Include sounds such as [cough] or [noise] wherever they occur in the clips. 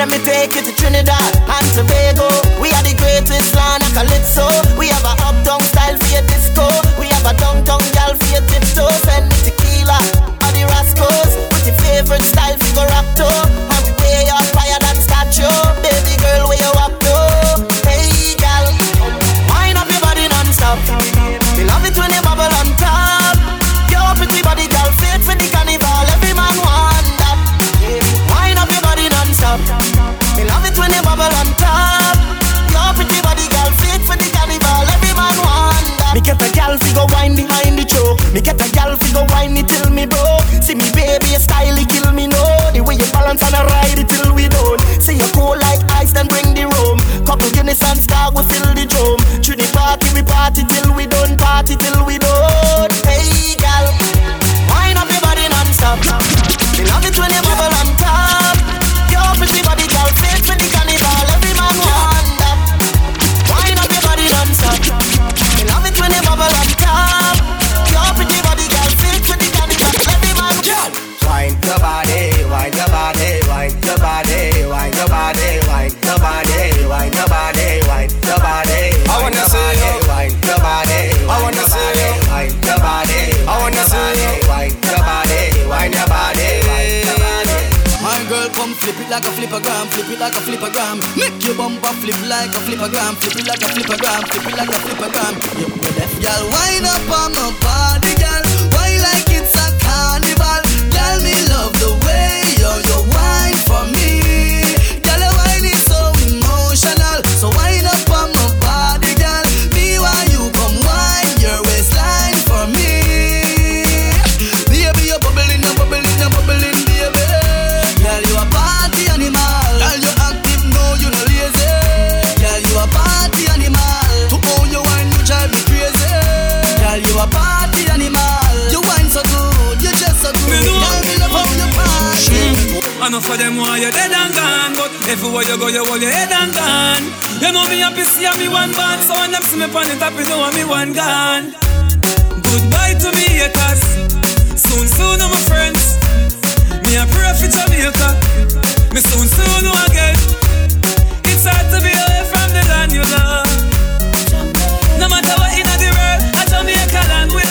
Let me take you to Trinidad and Tobago. We are the greatest land of Calypso. Like a flippergram, flip it like a flippergram, flip it like a flippergram. You, you left, girl, wind up on my body, girl. Why like it's a carnival? Girl, me love the way you go you hold your head and gone. You know me happy see me one band So when them see me on the top you know me one gone. Goodbye to me haters Soon soon my friends. Me a pray for Jamaica. Me soon soon again. It's hard to be away from the land you love. No matter what in the world A Jamaica land When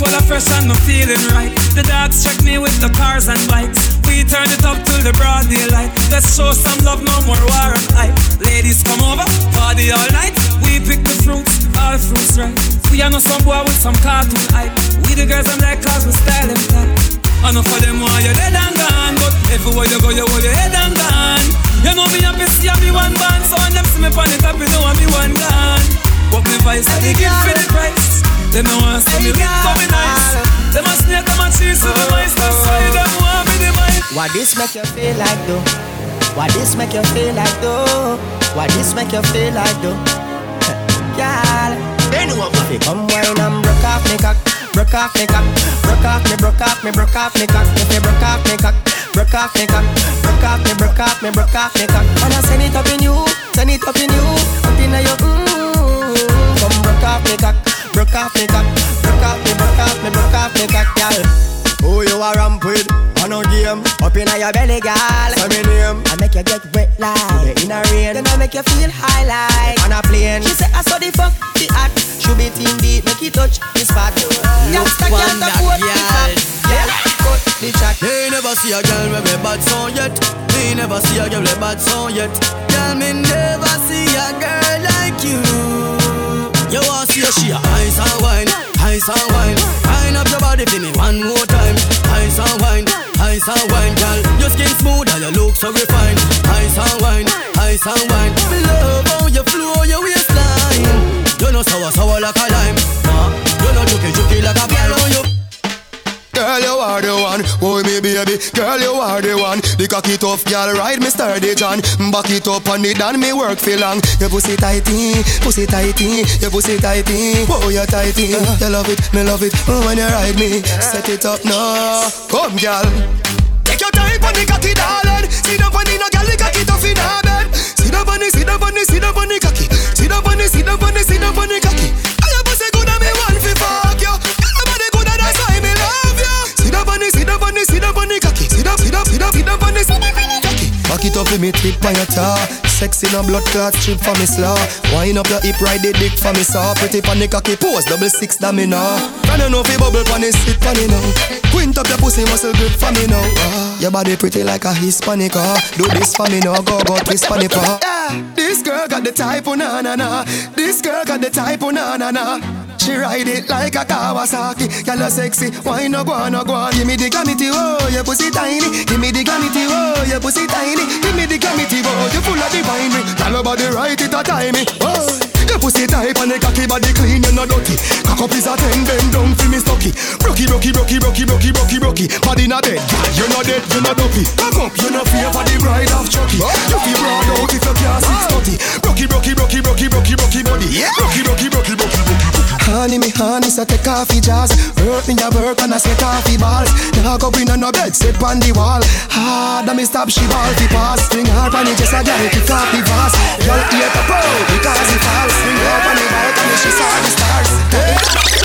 I fresh and no feeling right. The dogs check me with the cars and bikes. We turn it up till the broad daylight. Let's show some love, no more war and hype Ladies come over, party all night. We pick the fruits, all fruits right. We are not some boy with some cartoon hype. We the girls I'm like cause we style them tight Enough of them want you dead and gone. But everywhere you go you hold your head and gone. You know me happy see me one band. So when them see me on the top you know me one gone But me vice I give for the price Them no want see me look for me nice Them a snake them a cheese so me mice That's why them want me the mic Why this make you feel like though? Why this make you feel like though? Why this make you feel like though? Girl, if you come wine and broke off me cock, broke off me cock, broke off me, broke off me, broke off me cock. If you broke off me cock, broke off me cock, broke off me, broke off me, broke off me cock. Wanna send it up in you, send it up in you, up in your mm. Come broke off me cock, broke off me cock, broke off me, broke off me, broke off me cock, girl. Who you a ramp with? On a game. Up in your belly, girl. Say me name. I make you get wet like In a rain. Then I make you feel high like On a plane. She say I saw the fuck the act Should be team beat make it touch the spot Youngster one can't that afford the girl. chat Yeah, cut the chat Me never see a girl with a bad song yet. Me never see a girl with a bad song yet. Girl, me never see a girl like you. You want see a she a ice and wine, ice and wine. Wine up your body for me one more time. Ice and wine, ice and wine, girl. Your skin smooth and your look so refined. Ice and wine, ice and wine. Me love how you flow your waistline. You know sour sour like a lime. Nah, you know juky juky like a you. Girl, you are the one. Boy, me baby. Girl, you are the one. The cocky tough girl, ride me sturdy John. Back it up on it and me work for long. Your pussy tighty, pussy tighty, your pussy tighty. Oh, you tighty. You love it, me love it. Oh, when you ride me, set it up now. Come, girl. Take your time on the cocky, darling. On the no girl, the cocky tough in her bed. On the, down on the, down on the cocky. Sit down on the, down on the, down on the cocky. Cock it up for me trip on your tar. Sexy no blood clot strip for me slaw. Wind up your hip, ride the dick for me saw. Pretty the cocky pose, double six that me know. Can you know fi bubble the sit it now? Quint up your pussy muscle grip for me now. Ah, your body pretty like a Hispanic. Ah, do this for me now, go go twist the paw. Yeah, this girl got the type, oh na na na. This girl got the type, oh na na na. She ride it like a Kawasaki. Girl, sexy. Why no go on, no go on? Give me the glamity, oh, your pussy tiny. Give me the glamity, oh, your pussy tiny. Give me the glamity, oh, you full of divine. Girl, body right it a timey. Oh. Your pussy tight and the cocky body clean, you no dirty. Cock up is a ten, bend down fi me stocky. Brocky, brocky, brocky, brocky, brocky, brocky, brocky. Body not dead, you no dead, you no dopey. Cock up, you no fear for the bride of Chucky. You feel broad out if you can't six thirty. Honey, so take off your jaws. Hurt me, ya work and I set off your balls. Now go in on no bed, sit on the wall. Hard, and me stop she ball fi pass. String hard on it, just a girl kick off the vase. Girl ear to pro because he falls. Swing up on the balcony, she saw the stars.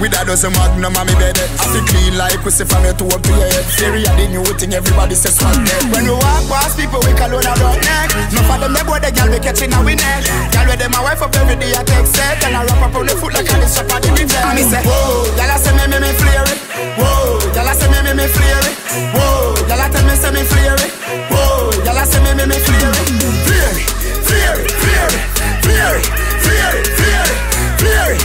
With a dozen magnum on me bed I feel clean like pussy from your toe up to your head. Theory of the new thing everybody says swag neck When we walk past people we call on rock neck. No for them they boy the girl we catching we neck Girl with them my wife up every day I take set. And I wrap up on the foot like a shop at the DJ And me say whoa, I say me me me flare it. Whoa, I say me me me flare it. Whoa, I tell me say me flare it. Whoa, I say me me me flare it Flare it, flare it, flare it, flare it, flare it, flare it, flare it,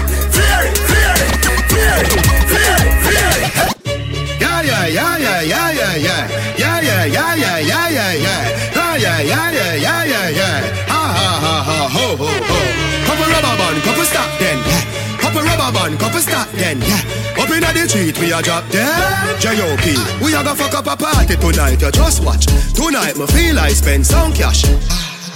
Band, couple stop then, yeah. Up inna the street, we a drop dead. J.O.P. We a go fuck up a party tonight. You just watch. Tonight, me feel I spend some cash.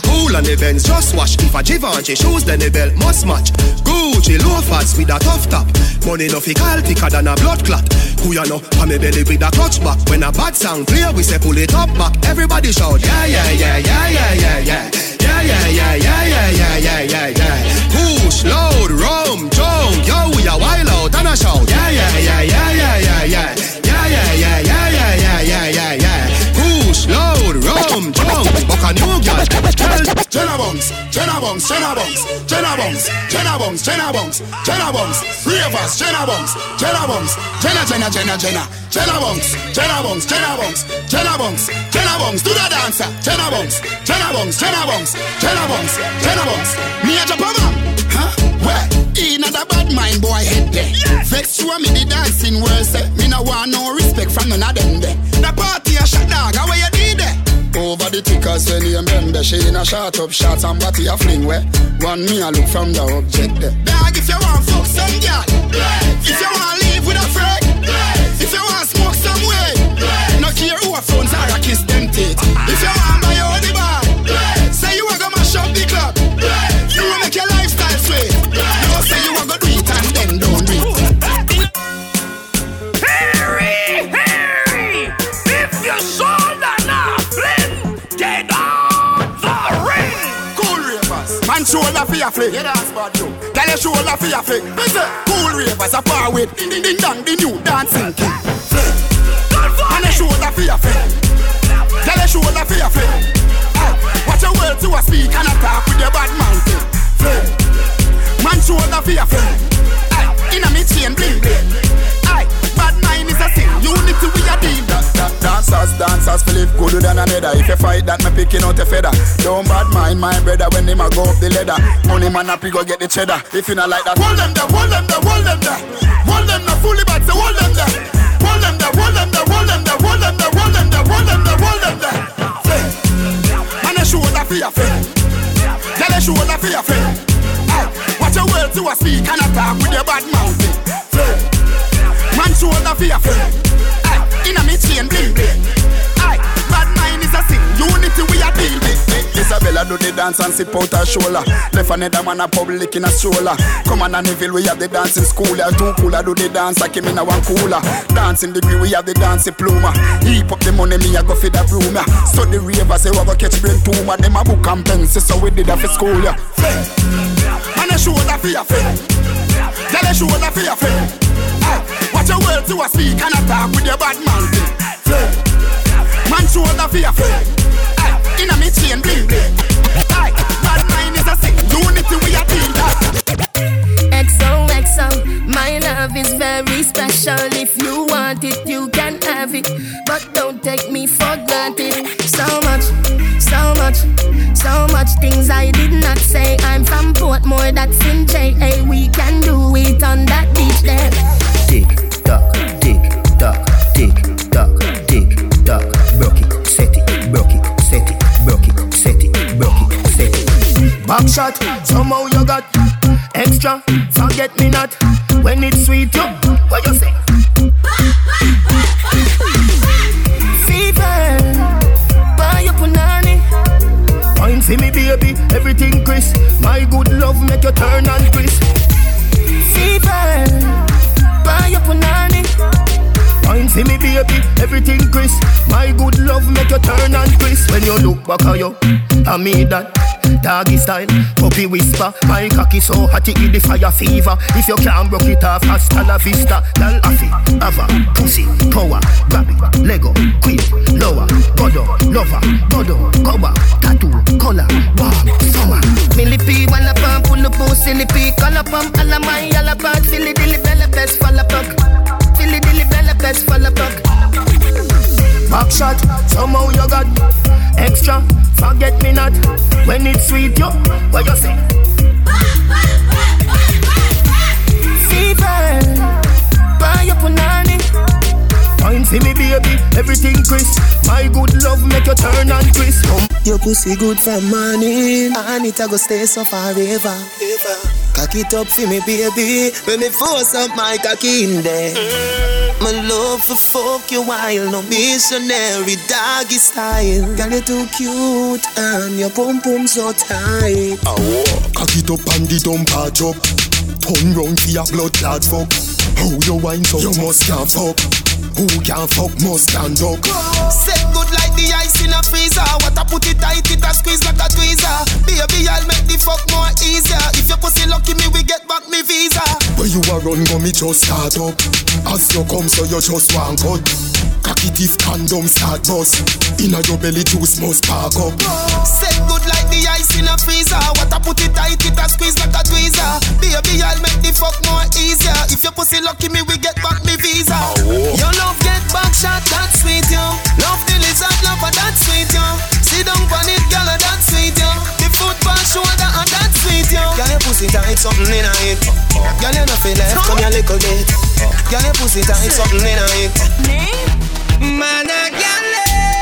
Cool on the Benz, just wash. If a Givenchy shoes, then the belt must match. Gucci loafers with a tough top. Money no fi call thicker than a blood clot. Who ya know? On me belly with a clutch back. When a bad sound clear, we say pull it up back. Everybody shout, yeah, yeah, yeah, yeah, yeah, yeah, yeah. Yeah, yeah, yeah, yeah, yeah, yeah, yeah, yeah, yeah. Push, load, rum, jump, yo, a wild out and a shout. Yeah, yeah, yeah, yeah, yeah, yeah, yeah. Yeah, yeah, yeah, yeah, yeah, yeah, yeah, yeah, yeah. Push, load, rum, jump, buck a new girl. Jenna Bunks, Jenna Bunks, Jenna Bunks, Jenna Bunks, Jenna Bunks, Jenna Bunks, Jenna Bunks, Ravers, Jenna Bunks, Jenna Bunks, Jenna, Jenna, Jenna, Jenna, Jenna Bunks, Jenna Bunks, Jenna Bunks, Jenna Bunks, Jenna Bunks, do the dancer, Jenna Bunks, Jenna Bunks, Jenna Bunks, Jenna Bunks, Jenna Bunks, me a Japan, huh? Where? In a bad mind boy head there. Vex you me the dancing world say me no want no respect from none of them there. The party a shot dog, how you did there? Over the tickers when you remember She in a shot up shots and body a fling where One me a look from the object there. Dog if you want fuck some girl If you want live with a friend If you want smoke some way No care who a phones are a kiss them teeth. If you for your flick. Yeah, that's bad shoulder flick. Me say, cool ravers a far with ding ding ding dong, the new dancing king. Flick. Man your shoulder for your flick. Tell your shoulder for your flick. Ah, watch your words to a speak and attack with your bad thing. Flick. Man shoulder your flick. Dancers, dancers, Philip gooder than another. If you fight that, me picking out a feather. Don't bad mind my brother when him a go up the ladder. Money man up, go get the cheddar. If you not like that, hold them there, hold them there, hold them there. Hold them there, fully back, so hold them there. Hold them there, hold them there, hold them there, hold them there, hold them there, hold them there, hold them there. And a shoulder for your friend. Tell a shoulder for your friend. Aye, watch your words to a speak and attack with your bad mouth. Man shoulder for your friend. Inna me chain bling bling. Aye, bad mind is a sin. Unity we a deal with. Isabella do the dance and sip out her shoulder. Left another man a public in a stroller. Come on and Neville, we have the dancing school. Yeah, two cooler do the dance, I came in a one cooler. Dancing degree, we have the dancing pluma. Heap up the money, me I go for the room. Yeah. Study ravers, say we go catch brain tumor. Them a book and pencil, so we did that for school. Yeah. And show that for your friend. Tell a that for your friend. Watch your words to a speak and attack with your bad man. Man show that for your friend. Inna me chain bling bling. Bad mind is a sin. Unity we are team XOXO, my love is very special. If you want it, you can have it. But don't take me for granted. So much, so much, so much things I did not say. I'm from Portmore, that's in JA. We can do it on that beach there. Back shot, somehow you got extra. Forget me not when it's sweet. You, what you say? Wine for me, baby, everything crisp. My good love make you turn and crisp. Fever, buy your punani. Wine for me, baby, everything crisp. My good love make you turn and crisp. When you look back at you, I mean that. Doggy style, puppy whisper. My cocky so hot it the fire fever. If you can't broke it off, hasta la vista. Girl, affy, ava, pussy, power, grab Lego, queen, lower, godo, lover, godo, cover, tattoo, color, warm, summer. Millipede, wanna pump, pull up, silly pea, color pump, alla my, alla bug, silly dilly bella best, fall apart. Silly dilly bella best, fall apart. Back somehow you got not when it's sweet, yo. What you say? Fever, buy your punani. Wine for me, baby, everything crisp. My good love make you turn and crisp. Your pussy good from morning And it a go stay so forever Cock it up for me baby. When me force up my cocky in there. My love for fuck you while No missionary doggy style. Girl you too cute And your pum pum so tight. Cock it up and the dump a drop Turn round for your blood clot fuck. How you wine so you must can't fuck. Who can't fuck must stand up. Set good like the ice in a freezer. What I put it tight it a squeeze like a tweezer. Baby I'll make the fuck more easier. If your pussy lucky me we get back me visa. Where you a run go me just start up. As you come so you just want cut. Cock it if condom start bust. Inna your belly juice must spark up. Set good like the ice in a freezer. What I put it tight it a squeeze like a tweezer. Baby I'll make the fuck more easier. If your pussy lucky me we get back me visa. Your love get back shot that sweet yo and that sweet yo. Sit down on it girl and that sweet yo. The foot on shoulder and that sweet yo. Girl your pussy tight something in a it. Girl you not feel left come your little bit. Girl your pussy tight something in a it. Man a girl No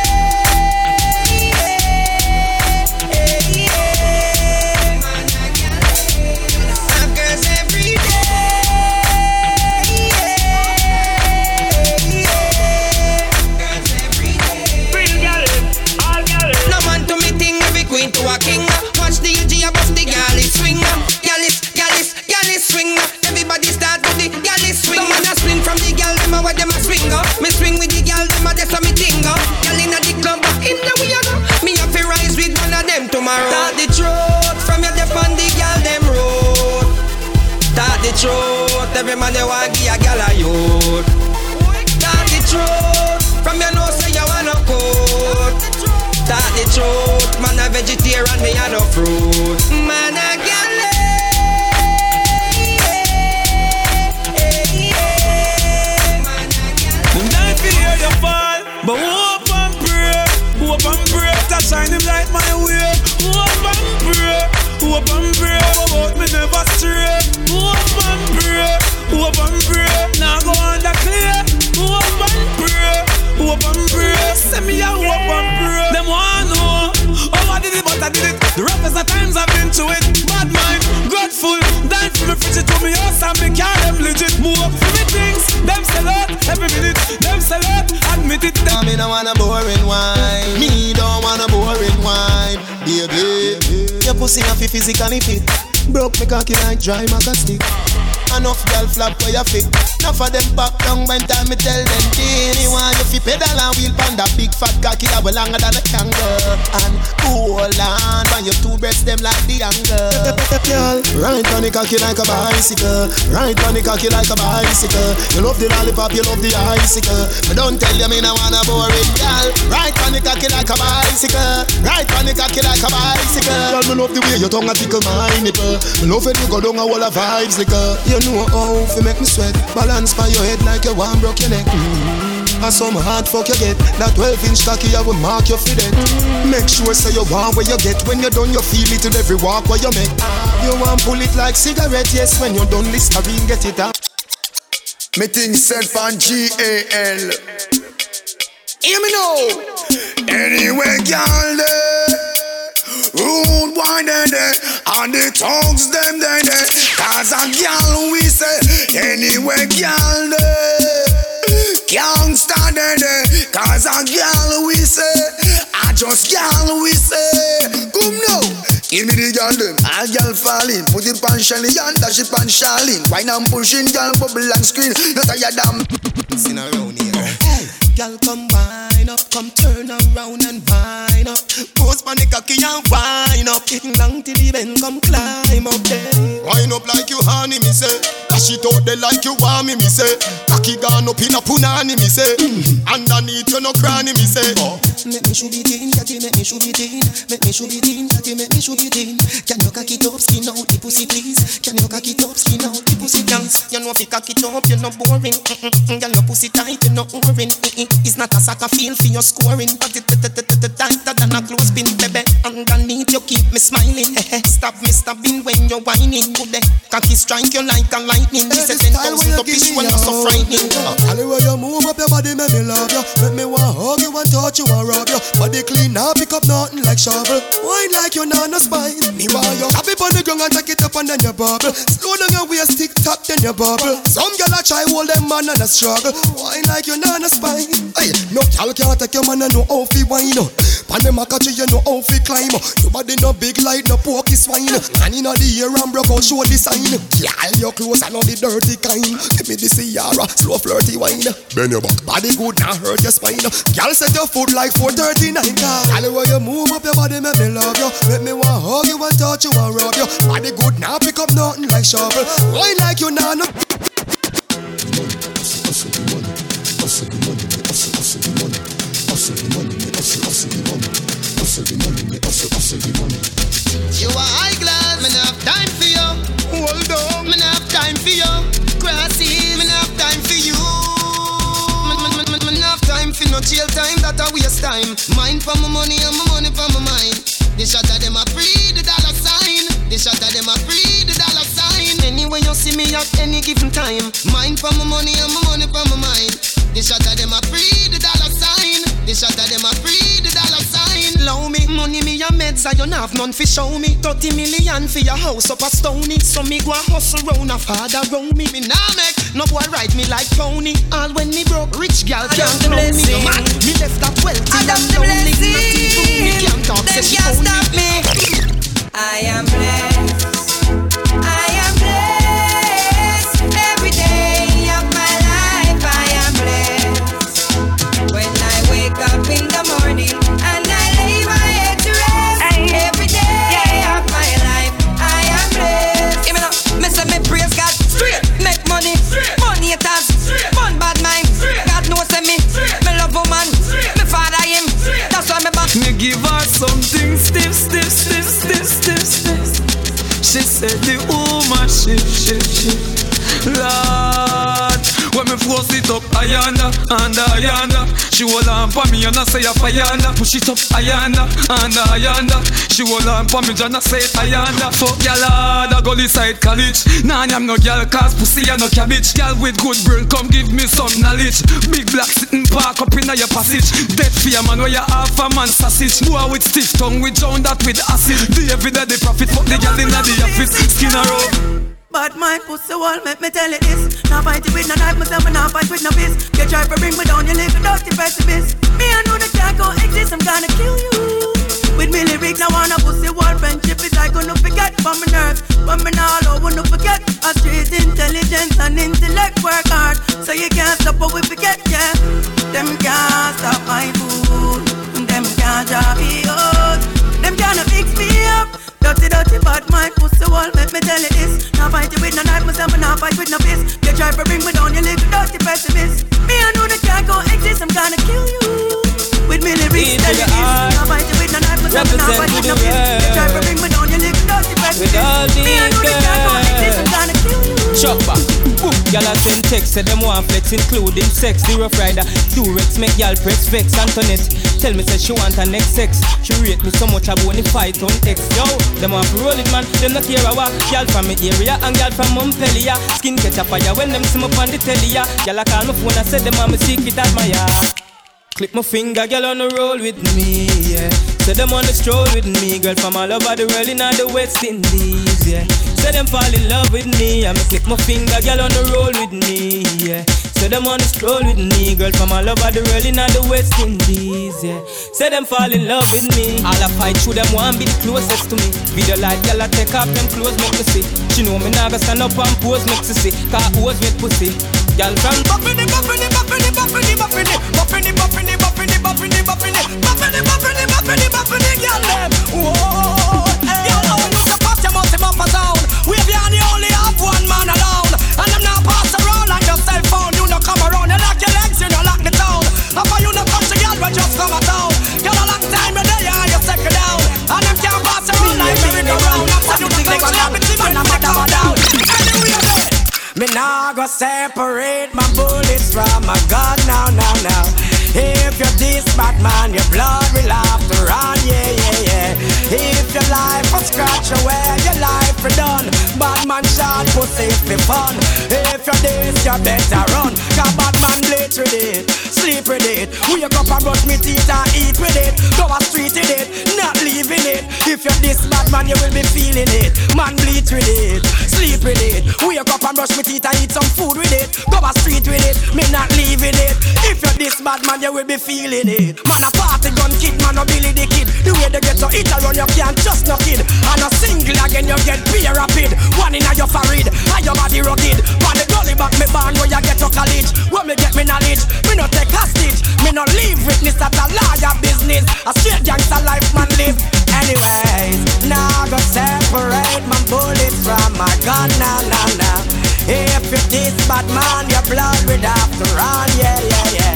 pussy have to physically fit. Broke me cocky like dry maca stick. Enough girl flap where you fit. Enough of them back down when time me tell them this. Me want you fi pedal and wheel pan that big fat cocky that way longer than a kangaroo. And hold on, when your two breasts them like the angle. Girl, ride on the cocky like a bicycle. Ride on the cocky like a bicycle. You love the lollipop, you love the icicle. But don't tell you me no wanna boring girl. Ride on the cocky like a bicycle. Ride on the cocky like a bicycle. Girl, me love the way your tongue a tickle my nipple. Me love it you go down a wall of vibes like You know how fi make me sweat. Balance by your head like you want broke your neck. Mm-hmm. And some hard fuck you get. That 12 inch cocky I will mark you for that. Make sure say you want where you get. When you're done, you feel it in every walk where you make. You want pull it like cigarette, yes. When you're done, Listerine get it up. Me think set on G-A-L Hear me now Anyway, girl, Rude boy, they, they And the tongues, them, they, they Cause a girl, we say Anyway, girl, they Gangsta, they, they Cause a girl, we say I just girl, we say Come now Give me the girl them, all girl falling Put it on Shelly and dash it on Charlene. Wine and pushing, girl bubble and screen Not tired damn Sing around here. Hey. Girl come wine up, come turn around and wine up Pose on the cocky and wine up? Getting long till the bend, come climb up there Wine up like you honey, me say. Dash it out there like you want me, me say. Cocky gone up in a punani, me say. Mm. Underneath you no cranny, me say. Oh. Make me shoot it in, catty, make me shoot it in Make me shoot it in, catty, make me shoot it in Can you cock it up, skin out the pussy, please? Can you cock it up, skin out the pussy, please? You know if you cock it up, you're not boring. Girl, your pussy tight, you're not boring It's not a soccer field for your scoring. But it tighter than a clothespin, baby Underneath you keep me smiling. Stop me stopping when you're whining Good cocky strike you like a lightning. This is 10,000 up ish when you're so frightening. All the way you move up your body, make me love you Make me want hug you and touch you and rub you Body clean now, pick up nothing like shovel. Wine like you not no spine. Me want you Tap it on the ground and take it up and then you bubble. Slow down your waist, tick tock, then you bubble. Some girl a try hold them man and a struggle. Wine like you not no spine. Hey, no girl can't take your man and no how fi wine Pan them a catch you, you know how fi climb. Your body no big like no pokey swine. Man inna the air and broke out, show the sign. Girl, your clothes are not the dirty kind. Give me the Ciara, slow flirty wine. Bend your back, body good, not hurt your spine. Girl, set your foot like 439 Girl, where you move up your body, make me love you. Make me want hug you and touch you and rub you. Body good, now pick up nothing like shovel. Wine like you now, no hustle the money, hustle, hustle the money, hustle the money, hustle, hustle the money, hustle the money, hustle, hustle the money. You are high class, me have time for you. Hold on, me have time for you. Grassy, me not have time for you. Me, me, me, me, me have time for no jail time, that a waste time. Mind for my money and my money for my mind. The shot of them a free the dollar sign. The shot of them a free the dollar sign. Anyway you see me at any given time. Mind for my money and my money for my mind. The shot of them a free the dollar sign. The shot of them a free money me a meds I you have none fi show me. Thirty million for your house up a stony. So me go a hustle round a father round me. Me nah make no boy ride me like pony. All when me broke, rich gal can't clone me. No man, me left that wealthy and lonely. Nothing to me can't talk say she own me. I am blessed. Said the woman shift, shift. It up, ayanda, anda, ayanda. She hold on for me and I say a ayanda. Push it up, ayanda, anda, ayanda. She hold on for me and I say ayanda. Fuck ya lord, I go inside college. Nah, I'm no girl, cause pussy and no cabbage. Girl with good brain, come give me some knowledge. Big black sitting park up in your passage. Dead fear man, where you half a man sausage. Boy with stiff tongue, we drown that with acid. The every day the profit, fuck the girl in the office. Skin her up. Bad mind pussy wall, make me tell you this. Now fight it with no knife, myself and now fight with no fist. You try to bring me down, you live a dirty precipice. Me I know that can't go exist, I'm gonna kill you. With me lyrics, I wanna pussy wall friendship is like gonna forget from my nerves. But me now I wanna forget. A street intelligence and intellect work hard. So you can't stop what we forget, yeah. Them can't stop my food. Them can't drop me out. Them can't fix me up. Dirty, dirty, bad mind, pussy wall, make me tell you this. Now fight you with no knife, myself, and now fight with no fist. You try to bring me down, you little dirty pessimist. Me, I know the can't go exist, I'm gonna kill you. With me lyrics, tell you this. Now fight you with no knife, myself, and now fight with no fist. You try to bring me down, you little dirty pessimist. Me, I know the can't go exist, I'm gonna kill you. Chop Boom. Y'all a send text, say them want flex, including sex. The rough rider, Durex, make y'all press vex. Antoinette, tell me say she want her next sex. She rate me so much, I want to fight on X. Yo, them want to roll it, man. Them not care a. Y'all from me area and y'all from Montpellier. Skin catch a fire when them see me on the telly. ya. Y'all a call my phone and say them want me secret admire. Click my finger, girl on the roll with me, yeah. Say them on the stroll with me, girl from all over the world in all the West Indies, yeah. Say them fall in love with me, click my finger, girl on the roll with me, yeah. Say them on the stroll with me, girl from all over the world in all the West Indies. Yeah. Say them fall in love with me. All I fight through them want be the closest to me. Be the light, girl I take off them clothes, make me see. She know me never stand up and pose, make me see. Cause who's with pussy. Girl from Buffini, Buffini, Buffini, Buffini, Buffini, Buffini, Buffini, Buffini. Scratch away, your life will done. Bad man shot pussy for fun. If you're this, you better run. Cause bad man bleach with it, sleep with it. Wake up and brush me teeth and eat with it. Go a street with it, not leaving it. If you're this bad man, you will be feeling it. Man bleach with it, sleep with it. Wake up and brush me teeth and eat some food with it. Go a street with it, me not leaving it. If you're this bad man, you will be feeling it. Man a party gun kid, man a Billy the kid. The way they get to eat around, you can't just knock it. And a single again, you get beer rapid. One in a your forehead, and your body rugged. On the gully back me barn where you get to college. When me get me knowledge, me no take hostage. Me no leave witness at a lawyer business. A straight gangster life man live. Anyways, now go separate my bullets from my gun now, now, now. If you're this bad man, your blood will have to run, yeah, yeah, yeah.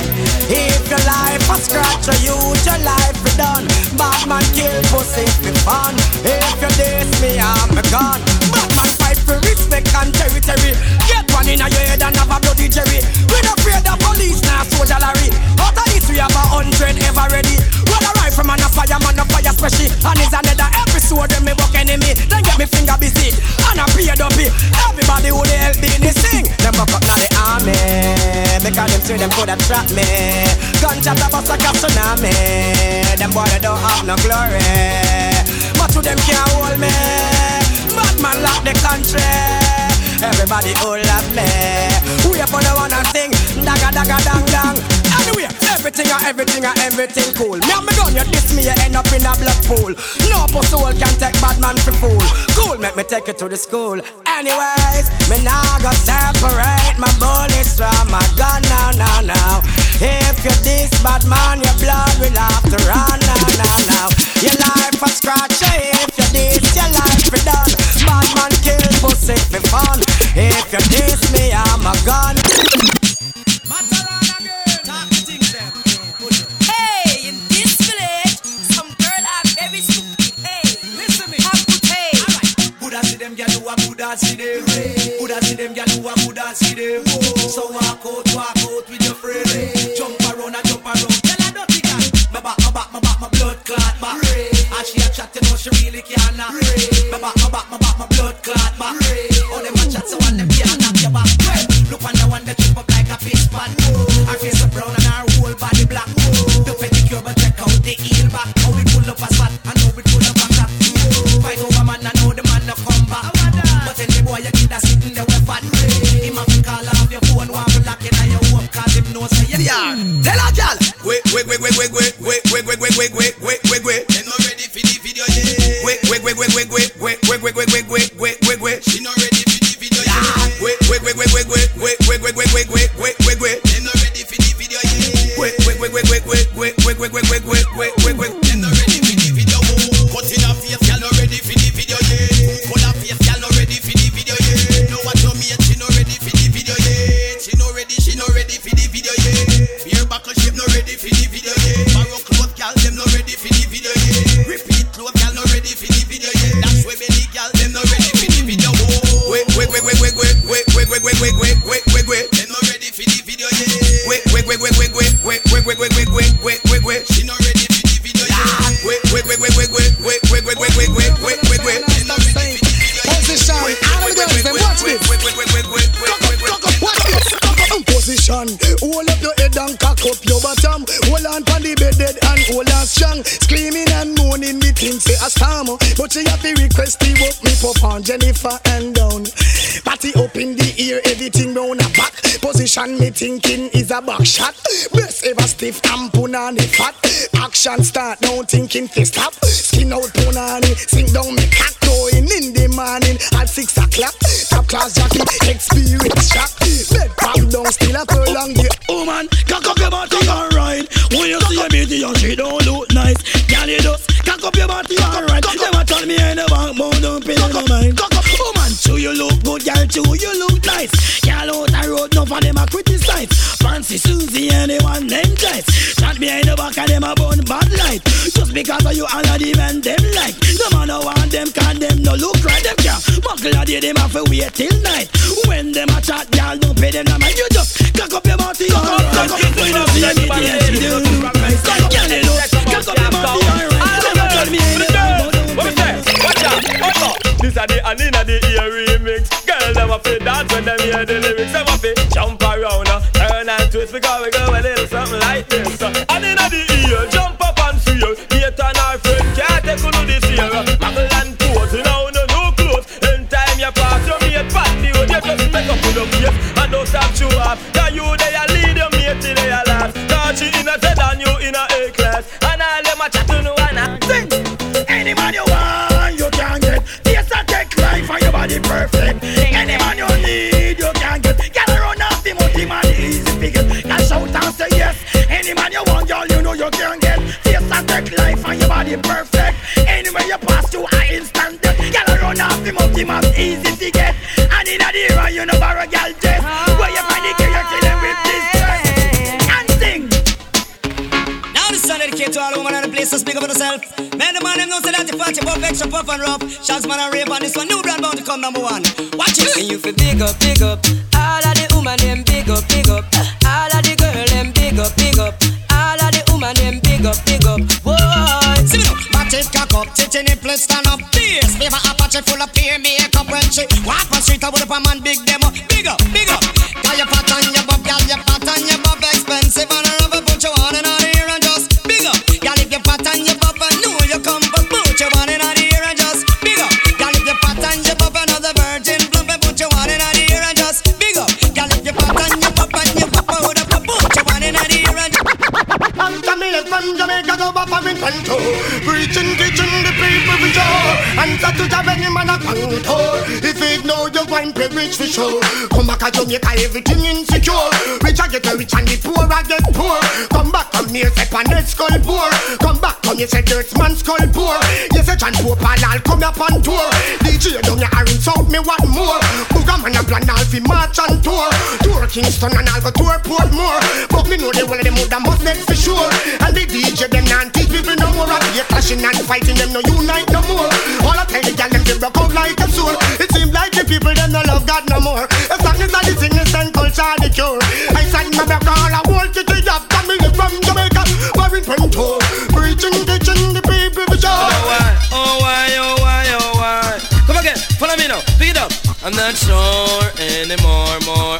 If your life a scratch or you, your life be done. Bad man kill pussy for fun. If you diss me, I'm a gun. Bad man fight for respect and territory. Get one in your head and have a bloody jerry. We not afraid the police, now soldier Larry. Out of this we have a hundred ever ready. Well, a rifle man a fire man a fire special. And is another episode when me buck enemy. Then get me finger busy and a beard up. Everybody who they help in this thing. Them buck up now the army because them say them coulda trap me. Gunshot a bust like a tsunami. Them boy they don't have no glory. But to them can't hold me. Bad man lock the country. Everybody all love me. We up on the one and sing Dagga dagga dang dang. Anyway, everything and everything and everything cool. Me and me gun, you diss me, you end up in a blood pool. No soul can take bad man for fool. Cool, make me take you to the school. Anyways, me now go separate my bullets from my gun now, now, now If you this bad man, your blood will have to run now, now, now Your life a scratch, if you this, your life be done Bad man kill pussy for fun If you diss me, I'm a gun Hey, in this village, some girl are very stupid. Hey, listen me. Have good hey. See them gyal who a Buddha see them. Buddha see them gyal who a Buddha see them. So walk out, walk out with your friend. Back, my back, my blood clot back. And she a chat, you know she really can't knock. My back, my back, my back, my blood clot back. All them a chat, so all them can't knock your back. Look on the one that trip up like a fish pan. Her face a brown and her whole body black. The pedicure but check out the heel back. How we pull up a spot and how we pull up a crack. Fight over man, I know the man no come back. But the boy you get that sitting there with fat. Him have to call off your phone, want to lock in on your home, cause him know say you Yeah, mm. tell her, girl. Wait, wait, wait, wait, wait, wait, wig wig. Position me thinking is a back shot. Best ever stiff and punani fat. Action start now thinking fi stop. Skin out punani, sink down me cock going in the morning at six o'clock. Top class jacket, experience shock. Bed pop down, still a prolong the Woman, cock up your body alright. When you see a beauty and she don't look nice, girl you just cock up your body alright. Never tell me I never want don't pay no mind. Woman, too you look good, girl too you look Shot behind the back of them a bun bad light. Just because of you all of the men them like. No man no want them can them no look right them can. Buckle a day them have to wait till night. When them a chat, girl don't pay them no mind. You just cock up your body alright. Cock up when you see a beauty and she don't look nice. Girl you look, cock up your body alright. Never tell me anyone What me say? Watch out, hold up. This a the Anina the ear remix. Girl, them a fit dance when them hear the lyrics. Them a fit jump around, uh, turn and twist because we go you they a lead your mate till they a last. Cause she in a Z and you in a A class. And all them a chat to no one. Sing. Any man you want, you can get. Yes, I take life and your body perfect. Any man you need, you can get. Get run off the multi man easy get. Can shout and say yes. Any man you want, girl, you know you can get. Yes, I take life and your body perfect. Anywhere you pass to, I instant death. Get run off the multi man easy to get. And in a era, you know, borrow girl dress. In to speak up for themselves. Man, the man them know say that the party puff extra puff and rough. Shots man and rave on this one. New brand bound to come number one. Watch it. And you feel big up, big up. All of the woman them big up, big up. All of the girl them big up, big up. All of the woman them big up, big up. Whoa. See me now. It cock up, titty nipple stand up. Beers, favor Apache full of peer makeup when she walk on street. I would up a man big up. Big up, big up. Jamaica go back from Toronto Preaching, teaching the people for sure And that to have any man a contour If it know you wine pay rich for sure. Come back to Jamaica everything insecure. Rich I get rich and the poor I get poor. Come back from here pan head skull poor. Come back from here say dirt man skull poor. You say John Pope I'll come up on tour. DJ down your iron south me want more. Booga man a plan all fi march and tour. Tour Kingston and I'll go tour Portmore But me know the one of them would must make for sure. And the clashing and fighting them no unite no more. All I tell the gal them they broke out like a sword. It seems like the people them no love God no more. As long as the sickness and culture the cure. I send my back all I want to the job Coming from Jamaica, Barry Pinto oh, Preaching, teaching the people for sure. Oh why, oh why, oh why, oh why? Come again, follow me now, pick it up. I'm not sure anymore, more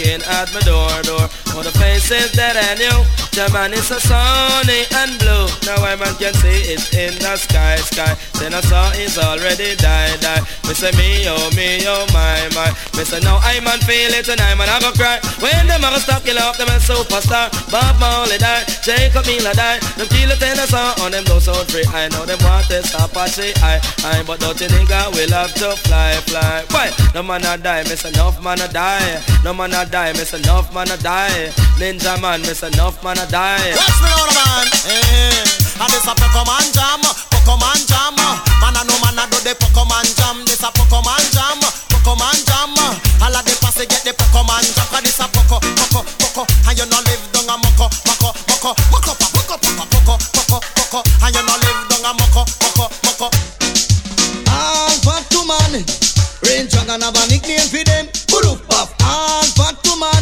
knocking at my door, door. For the faces that I knew man is so sunny and blue. Now I man can see it in the sky, sky. Then I saw it's already died, died. Me say me, oh me, oh my, my. Me say now I man feel it and I man have a cry. When them ever stop kill off them a superstar. Bob Marley died, Jacob Miller died. Them kill it in the sun on them go so free. I know them want to stop Apache, I, I But don't you nigga will have to fly, fly? Why? No man a die, miss enough man a die. No man a die, miss enough man a die. Ninjaman, miss enough man a die. Watch me on man. Eh, and this a Poco Man jam, Poco Man jam. Man a no man a do the Poco Man jam. This a Poco Man jam, Poco Man jam. All of the posse get the Poco Man jam. Cause this a Poco, Poco, Poco. And you no live down a Moko, Moko, Moko, Moko,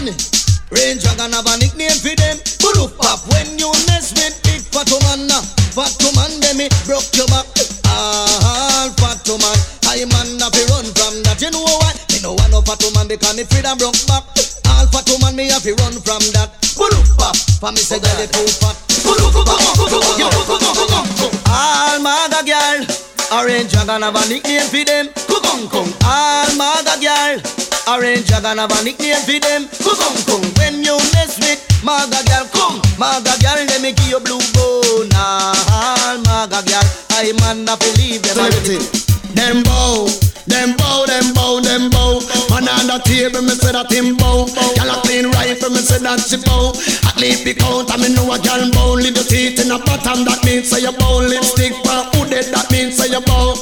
man. Rain Dragon have a nickname for them. Buruf pop. When you mess with big fat man, fat man, them me broke your back. All fat man. I man have to run from that. You know what? Me no want no fat man because me freedom broke back. All fat to man, me have to run from that. Buruf pop. For me say girl, too fat. Buruf pop. All mother girl. Orange Dragon have a nickname for them. Kukong kong. All mother girl. Orange Dragon have a nickname for them. Kukong kong. When you mess with mother girl, come. Mother girl, let me give you blue bone. All mother girl, I man not believe them. Celebrity. Them bow, them bow, them bow, them bow. Man on the table, me say that him bow. Gyal a clean rifle, me say that she bow. At least the count, I me know a gyal bow. Little teeth in a bottom, that means say you bow. Lipstick for who dead, that means say you. Bow,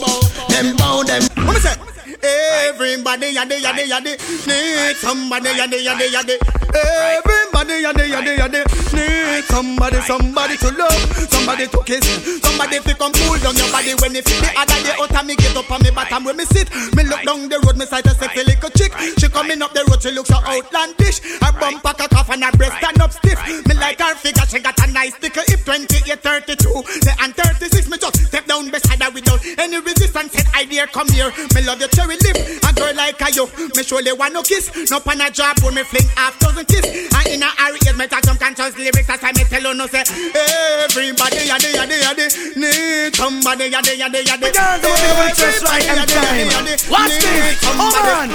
Everybody yadi yadi yadi need somebody yadi yadi yadi. Everybody yadi yadi yadi need somebody somebody to love, somebody to kiss, somebody to come cool down your body when you feel the other day. Out of me get up on me bottom where me sit. Me look down the road, me sight a sexy little chick. She coming up the road, she look so outlandish. Her bum pack a cough and her breast stand up stiff. Me like her figure, she got a nice little hip. 28, 32, say and 36. Me just step down beside her without any resistance. Said I dare come here. Me love your cherry lip. A girl like a you, me surely want no kiss. No pan a job, when me fling half dozen kiss. And in a hurry, me talk some conscious lyrics. As I me tell you no say, everybody yadi yadi yadi need somebody yadi yadi yadi. Watch this, Oberon.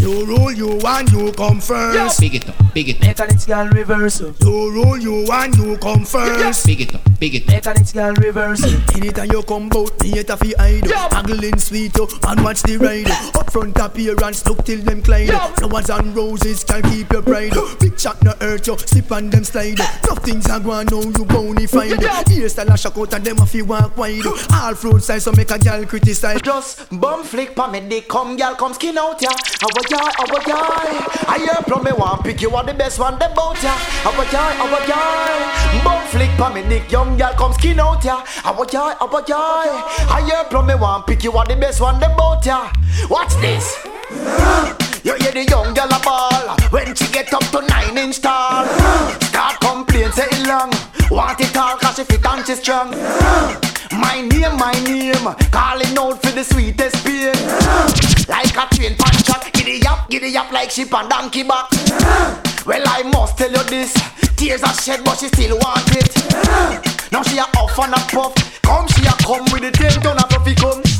You rule, you want, you come first. Big it up, big it up. Mechanics girl reverse. You rule, you want, you come first. Big it up, big it up. Mechanics girl reverse. Anytime you come bout me, it a fi hide. Haggling sweet oh, and watch the ride. Up front appearance, look till them glide. Flowers and roses can keep your pride. Big shot no hurt you, slip on them slide. Nothing's a go on, now you bonified. Hairstyle a shock out and them a fi walk wide. All fruit size so make a gal criticize. Just bum flick pa me dick, come gal, come skin out ya. How a guy, how a guy. I hear from me one pick you are the best one, the bout ya. How a guy, how a guy. Bum flick pa me dick, young gal, come skin out ya. How a guy, how a guy. I hear from me one pick you are the best one, the bout ya. Watch this. You hear the young gal a ball when she get up to nine inch tall. Start complain, say it long. Want it all cause she fit and she strong. My name, my name, calling out for the sweetest pain. Like a train punch up, giddy up, giddy up like sheep and donkey back. Well, I must tell you this. Tears are shed, but she still want it. Now she a off and a puff. Come, she a come with the ten ton of fluffy come.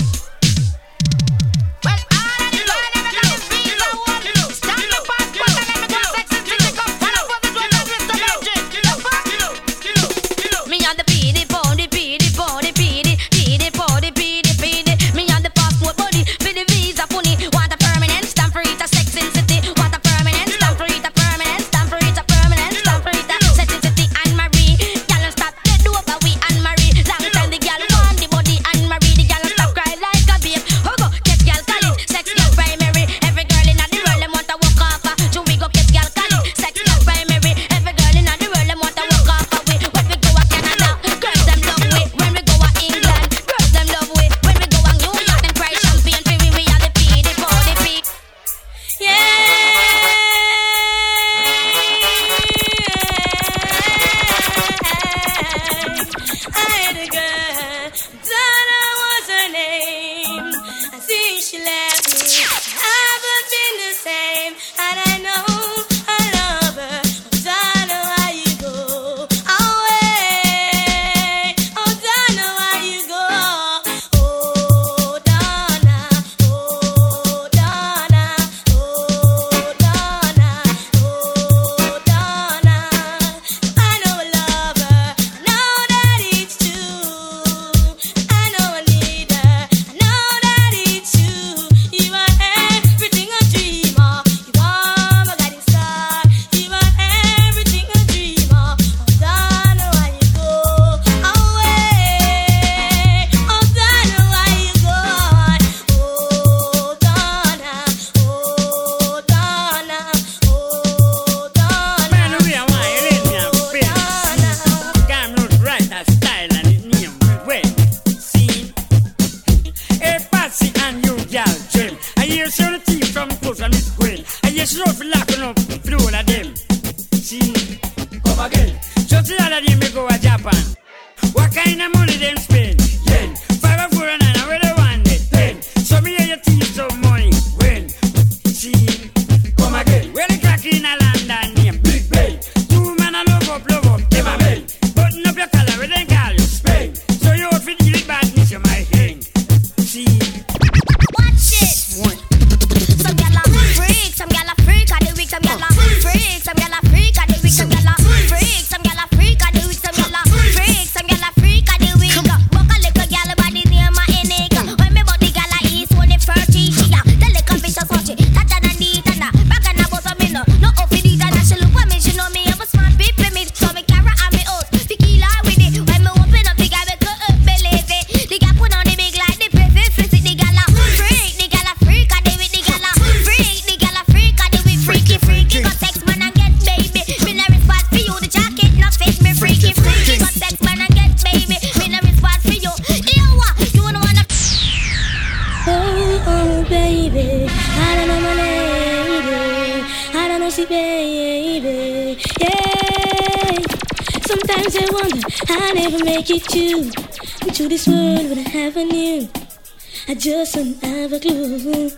Just don't have a clue.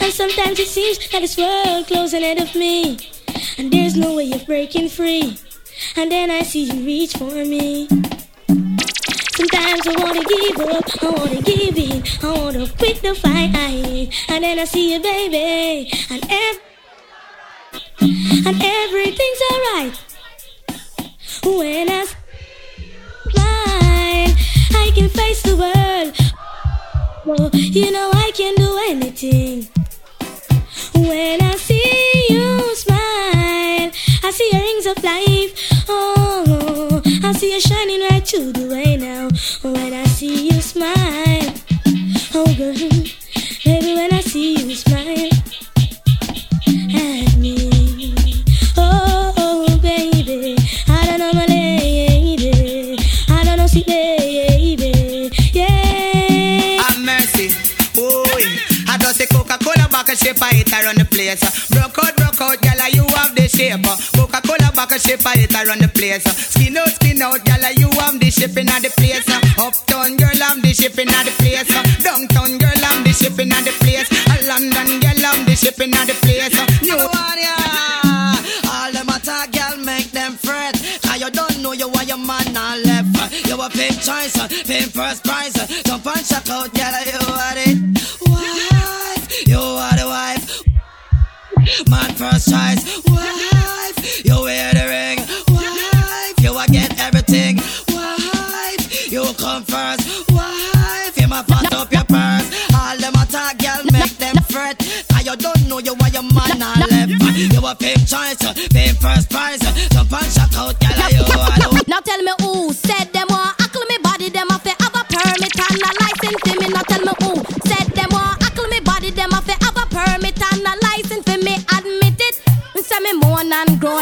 And sometimes it seems that this world closing ahead of me, and there's no way of breaking free. And then I see you reach for me. Sometimes I wanna give up, I wanna give in, I wanna quit the fight. And then I see you, baby, and ev- and everything's alright. When I smile, I can face the world oh, you know I can do anything. When I see you smile, I see your rings of life. Oh, I see you shining right through the way now. When I see you smile, oh girl, baby, when I see you smile Coca-Cola shape I hit around the place. Broke out, broke out, gyal, you have the shape. Coca-Cola bottle shape I hit around the place. Skin out, skin out, gyal, you have the shipping at the place. Uptown girl, I'm the shipping at the place. Downtown girl, I'm the shipping at the place. A London girl, I'm the shipping at the place. New one, yeah. All them attack, girl, make them fret. Cause you don't know you are your man and left. You a pimp choice, pimp first prize. Jump and check out, girl, you are it. Man first choice, wife. You wear the ring, wife. You a get everything, wife. You come first, wife. You ma fat up your purse. All them attack, girl, make them fret. Cause you don't know you are your man and left. You a pimp choice, pimp first prize. Jump and check out, girl, you are Now tell me who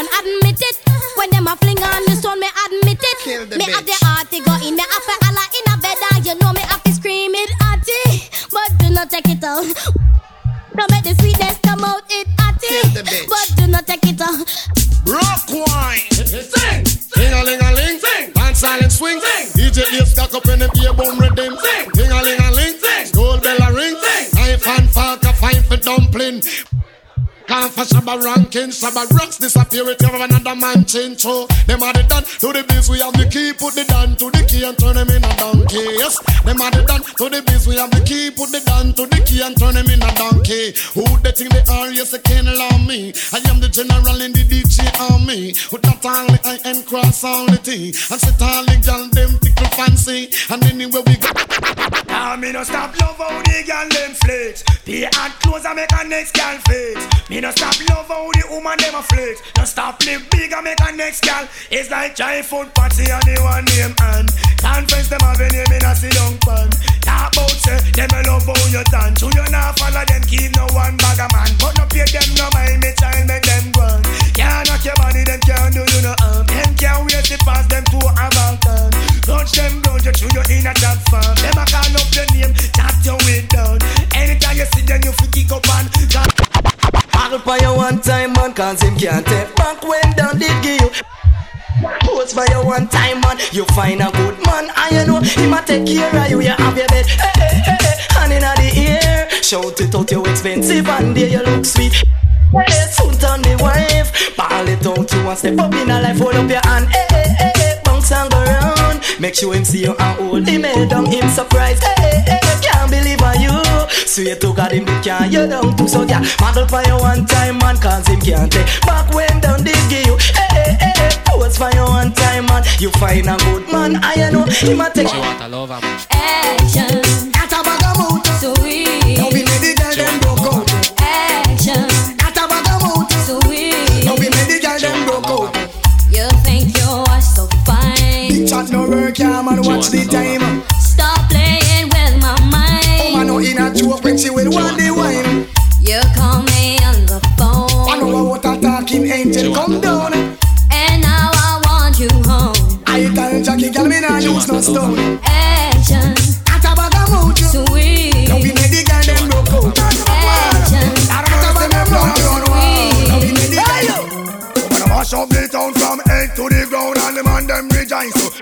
and admit it. When them a fling on the stone, me admit it. Kill the me have the bitch. heart to go in, me have to holla in a bed, and you know me have to scream it, atty. But do not take it out. Don't make the sweetness come out, it atty. Kill the bitch. But do not take it out. Rock wine. Sing. Ding a ling a ling. Sing. Pan silent swing. Sing. DJ Dave stack up in the beer bone rhythm. Sing. Ding a ling a ling. Sing. Gold bell a ring. Sing. Knife and fork a fine for dumpling. Can't for Shabba ranking, Shabba rocks disappear if you another man change so Them are the done to the biz, we have the key, put the down to the key and turn them in a donkey Yes, them are the done to the biz, we have the key, put the down to the key and turn them in a donkey. Who they think they are, yes, they can't allow me. I am the general in the DJ army With not only I and cross all the T. And sit all the gal, them tickle fancy And anywhere we go. Now me no stop love how the girl them flex. Pay and clothes and make a next girl flex. Me no stop love how the woman them a flex. No stop live big and make a next gal. It's like giant food party and the one name and conference them have a name in a sit down pan. Talk about say them a love how you dance. Who you not follow them keep no one bag a man. But no pay them no mind me child make them run. Can't knock your body them can't do you no harm. Them can't wait to pass them to a Balkan. Touch them down you through your inner that farm. Them a call up your name, chat your way down. Anytime you see them you fi kick up and I'll for you one time, man. cause him can't take back when down the you. Post for your one time man, you find a good man, and you know him a take care of you. You have your bed, hey, hey, hey, hey, hand inna the air. Shout it out, you expensive, and there you look sweet. Hey, soon turn the wife, ball it out, you want step up in a life, hold up your hand, hey, hey, hey, hey, bounce and go round. Make sure him see you and hold him head down, him surprised. Hey, hey, hey, can't believe on you. Swear to God, him can't you down too, so yeah, model for you one time, man, cause him can't take back when down did give you. Hey, hey, hey, pose for you one time, man. You find a good man, I know him a take. She want a lover, man. Action. Got a bag of mood. Sweet. Now we made the girl them broke out. Action. Got a bag of mood. Sweet. Now we made the girl them broke out. You think you are so fine. Big chat no work, yeah man. Watch the time. Angel come down. And now I want you home. I tell Jackie, girl, me nah use no stone. Action. Got a bag of mood. Sweet. Now we made the girl them broke out. Action. Got a bag of mood. Now we made the girl them When I mash up the town from head to the ground and the man them rejoice.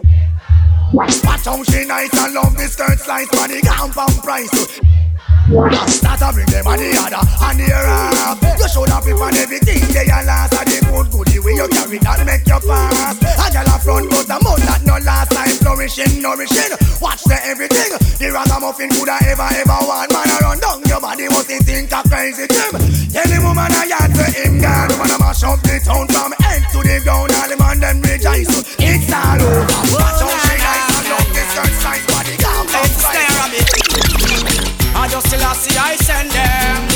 Watch how she nice and love the skirt slice for the compound price. Start to bring them on the other and the up. You should have it everything they are last and the good the way you carry that make you pass. A girl a front but a mouth that no last time flourishing, nourishing. Watch the everything. The ragamuffin could have ever ever want man around down your body was in think a crazy dream. Any woman I yard to him girl, woman a mash up the town from head to the ground. All the man them rejoice. It's all over. Watch how she nice and love the skirt size See I send them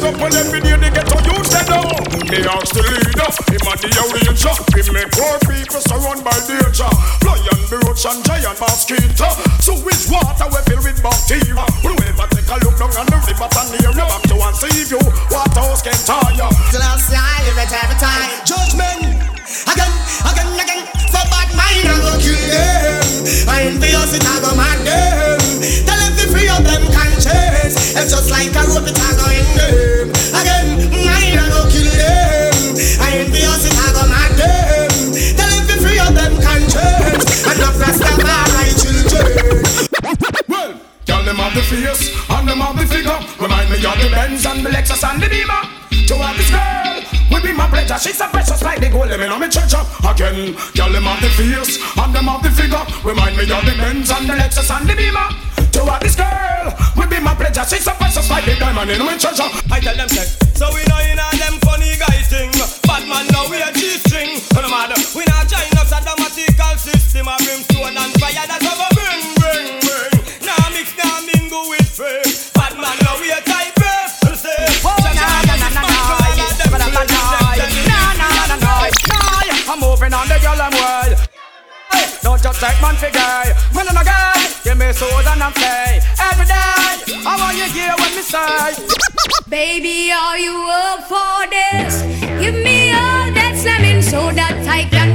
shake up. Well, every day them. Girl, them have the face and them have the figure. Remind me of the Benz and the Lexus and the Beamer. To what this girl will be my pleasure. She's a precious like the diamond in my treasure. I tell them, say, so we. like man for guy. Man and a guy, give me soul and I'm play. Every day, I want you here with me say. Baby, are you up for this? Give me all that slamming so that I can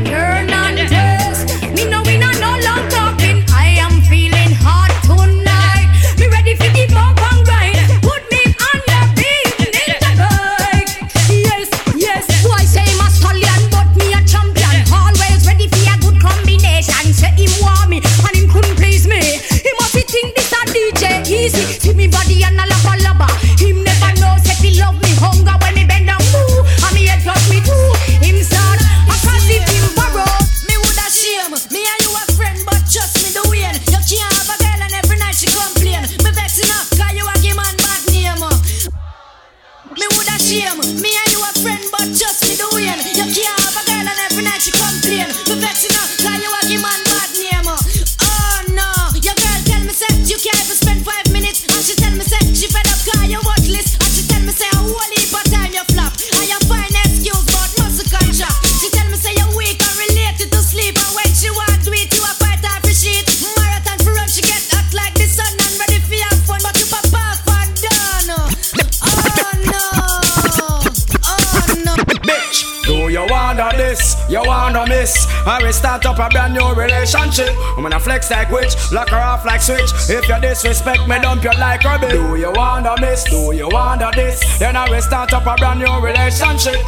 disrespect me, dump you like rubbish. Do you wanna miss? Do you wanna this? Then I will start up a brand new relationship.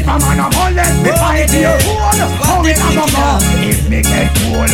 If a man a bullet, me by the own, how it a go go? If me get cool.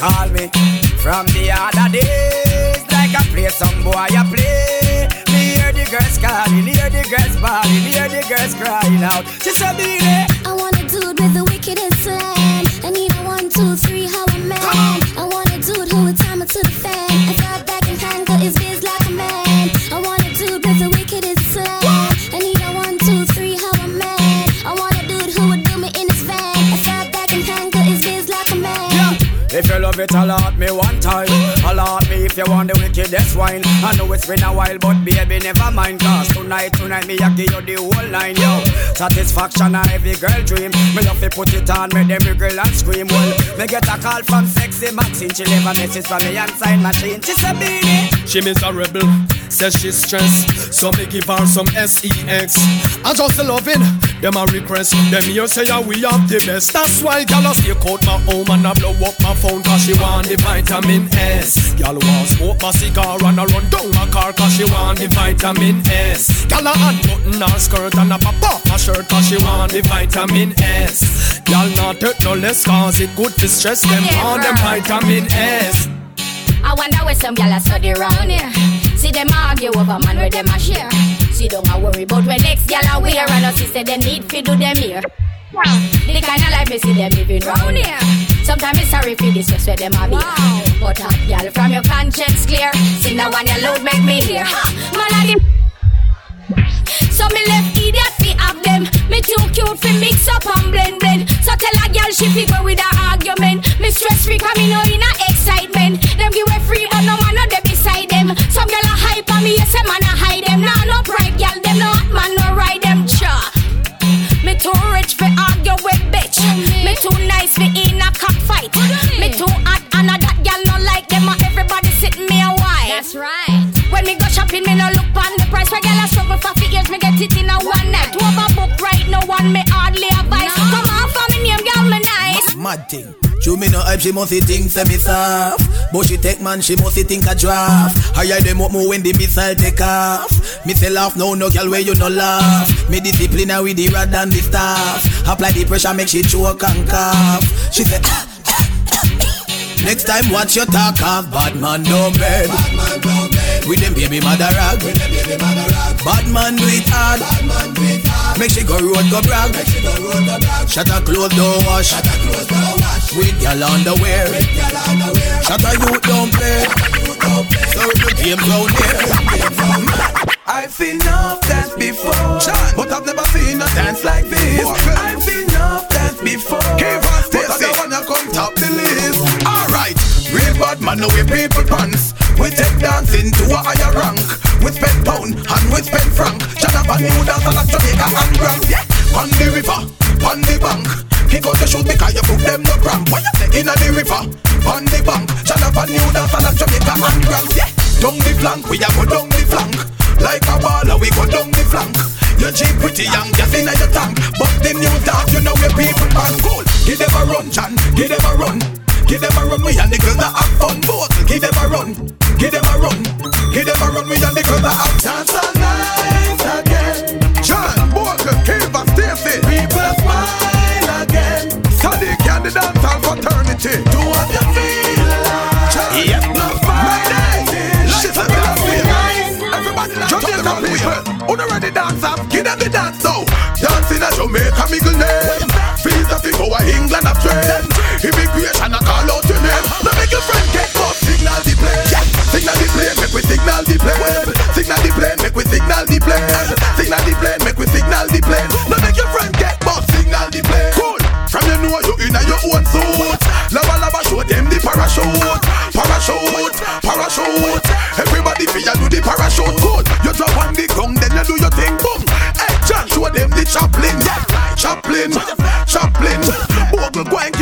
Call me. From the other days, like I play some boy, I play. Me hear the girls calling, hear the girls bawling, hear the girls crying out. She said, the wine. I know it's been a while, but baby, never mind. Cause tonight, tonight, me, I give you the whole line, yo. Satisfaction, a every girl dream. Me love to put it on, make them girl and scream. Well, me get a call from sexy Maxine. She leave a message for me and sign machine. She said, Beenie. She miserable, says she's stressed. So me give her some sex. I just loving them a repress. Them here say yeah, we have the best. That's why gal a stake out my home and I blow up my phone cause she want the vitamin S. Gal want smoke my cigar and I run down my car cause she want the vitamin S. Gal a unbutton her skirt and a pop off her shirt cause she want the vitamin S. Gal not take no less cause it good to stress them on them vitamin S. I wonder where some gyal a study round here. See them argue over man where them a share. See don't a worry about when next gyal a wear and us say them need fi do them here. The kind of life me see them living round here. Sometimes it's sorry for this just where them a be. But hot gyal from your conscience clear. See now one your load make me hear. Man a so me left idiot fi have them. Me too cute fi mix up and blend blend. So tell a girl she fi go with a argument. Me stress free 'cause me know in a excitement. Them give away free but no man no them. Some girl a hype on me, yes a man a hide them. Nah no pride girl, them no hot man no ride them. Cha. Me too rich fi argue with bitch. Me too nice fi in a cockfight. Me too hot and a that girl no like them. And everybody sit me a while. That's right. When me go shopping, me no look on the price. Where girl a struggle for fi years, me get it in a one night. Overbook right, no one me hardly advise. Come on, for me name, girl, me nice. Mad thing. Show me no hype, she must think say me soft. But she take man, she must think a draft. Higher them up more when the missile take off. Me say laugh, no no girl where you no laugh. Me discipline her with the rod and the staff. Apply the pressure, make she choke and cough. She say. [coughs] Next time watch your talk of bad man no bed. With them baby mother rag. Bad man do it hard. Make she go road go brag. Shut her clothes don't wash. With girl underwear. Shut her youth don't play. So the game down here. I've seen enough dance before, but I've never seen a dance like this. I've seen enough dance before, but I don't wanna come top the list. Alright, real bad man, we people pants. We take dancing to a higher rank. We spend pound and we spend franc. Jonathan new dance and a Jamaica and Grand. Yeah, on the river, on the bank. Kick out the shoes because you put them no cramp. What you say in the river, on the bank. Jonathan new dance and a Jamaica and Grand. Yeah, down the flank, we a go down the flank. Like a baller, we go down the flank. You're cheap, pretty young, gas in your tank. But the new dog, you know where people man cool. Them a run, give them a run. Give them a run, we and the girls that have fun. Both, give them a run, give them a run. Give them a run, we and the girls that have dance the plane. Signal the plane, make we signal the plane. Signal the plane, make we signal the plane. Now make your friend get up. Signal the plane. Cool. From you know you in a your own suit. Laba Laba show them the parachute. Parachute, parachute. Everybody feel you do the parachute. Good. You drop on the ground, then you do your thing. Boom. Hey, John, show them the Chaplin. Yeah. Chaplin, Chaplin. Bogle, go and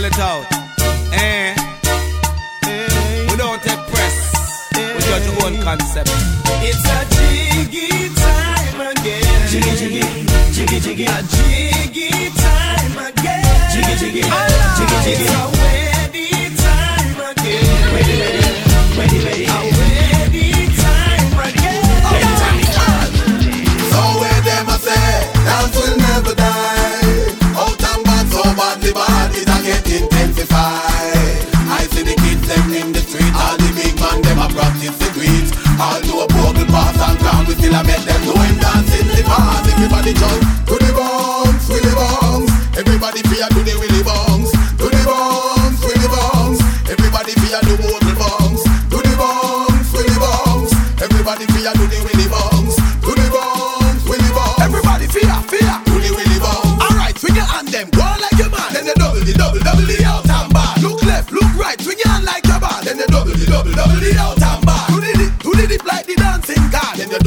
your it out. Eh? We don't take press. We judge your own concept. It's a jiggy time again. Jiggy jiggy, jiggy jiggy, a jiggy time again. Jiggy jiggy, jiggy jiggy. It's a wedding time again. Ready ready, ready ready. A wedding time again. So where them a say, dance will never die. Out and bad, so badly bad, it a get intensified. I see the kids them in the street, all the big man them a practice the greets. All to a bogle pass and crown, we still a make them do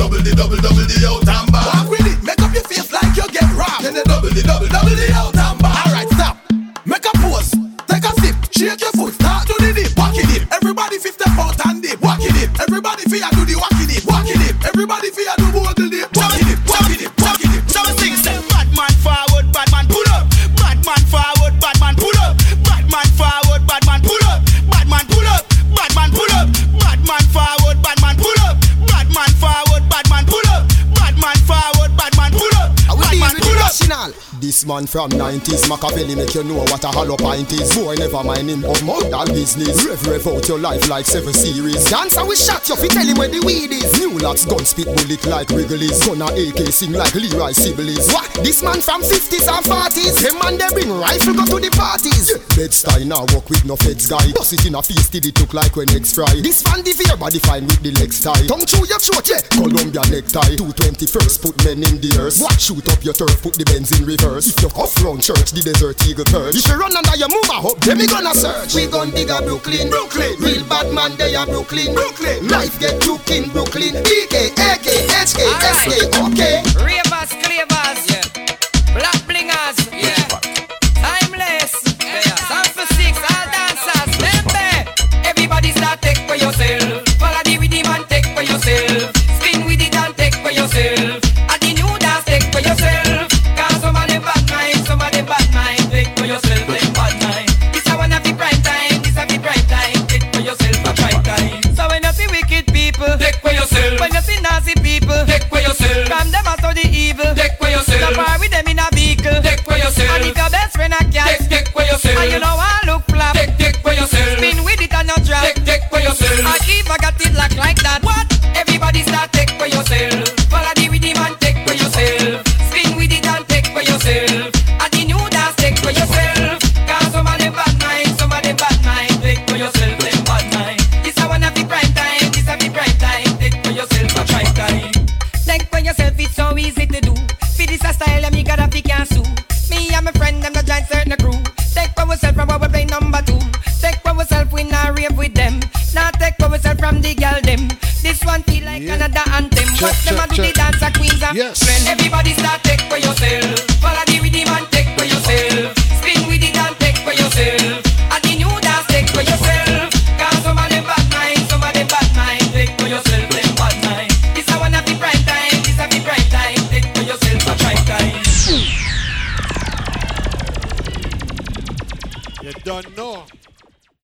double the double, double the out and back. Walk with it, make up your face like you get robbed. Then they double the double, double the out and back. Alright, stop. Make a pose, take a sip, shake your foot, start to the dip, walk it dip. Everybody 50 out and dip, walk it dip. Everybody fear do the walk it dip, walk Man from 90s, Machiavelli make you know what a hollow pint is. Boy, never mind him of modal business. Rev, rev out your life like seven series. Dancer we shot you, fi tell him where the weed is. New locks, gun spit bullet like Wrigley's. Gunna AK sing like Leroy Sibbles. What? This man from 50s and 40s. Him man they bring rifle go to the parties. Bed style now work with no feds guy. Bust it in a till it look like when eggs fry. This fan the veer body fine with the legs tie. Tongue through your throat, yeah. Columbia necktie. 221st put men in the earth. What? Shoot up your turf, put the Benz in reverse. If you off round church, the desert eagle perch. If you run under your move a hope, then we gonna search. We gon' dig a Brooklyn, Brooklyn. Real bad man, they are Brooklyn, Brooklyn. Life get took in Brooklyn. BK, AK, HK, SK, okay. Ravers, clavers, yeah. Black blingers, like that, Yes. friend. Everybody start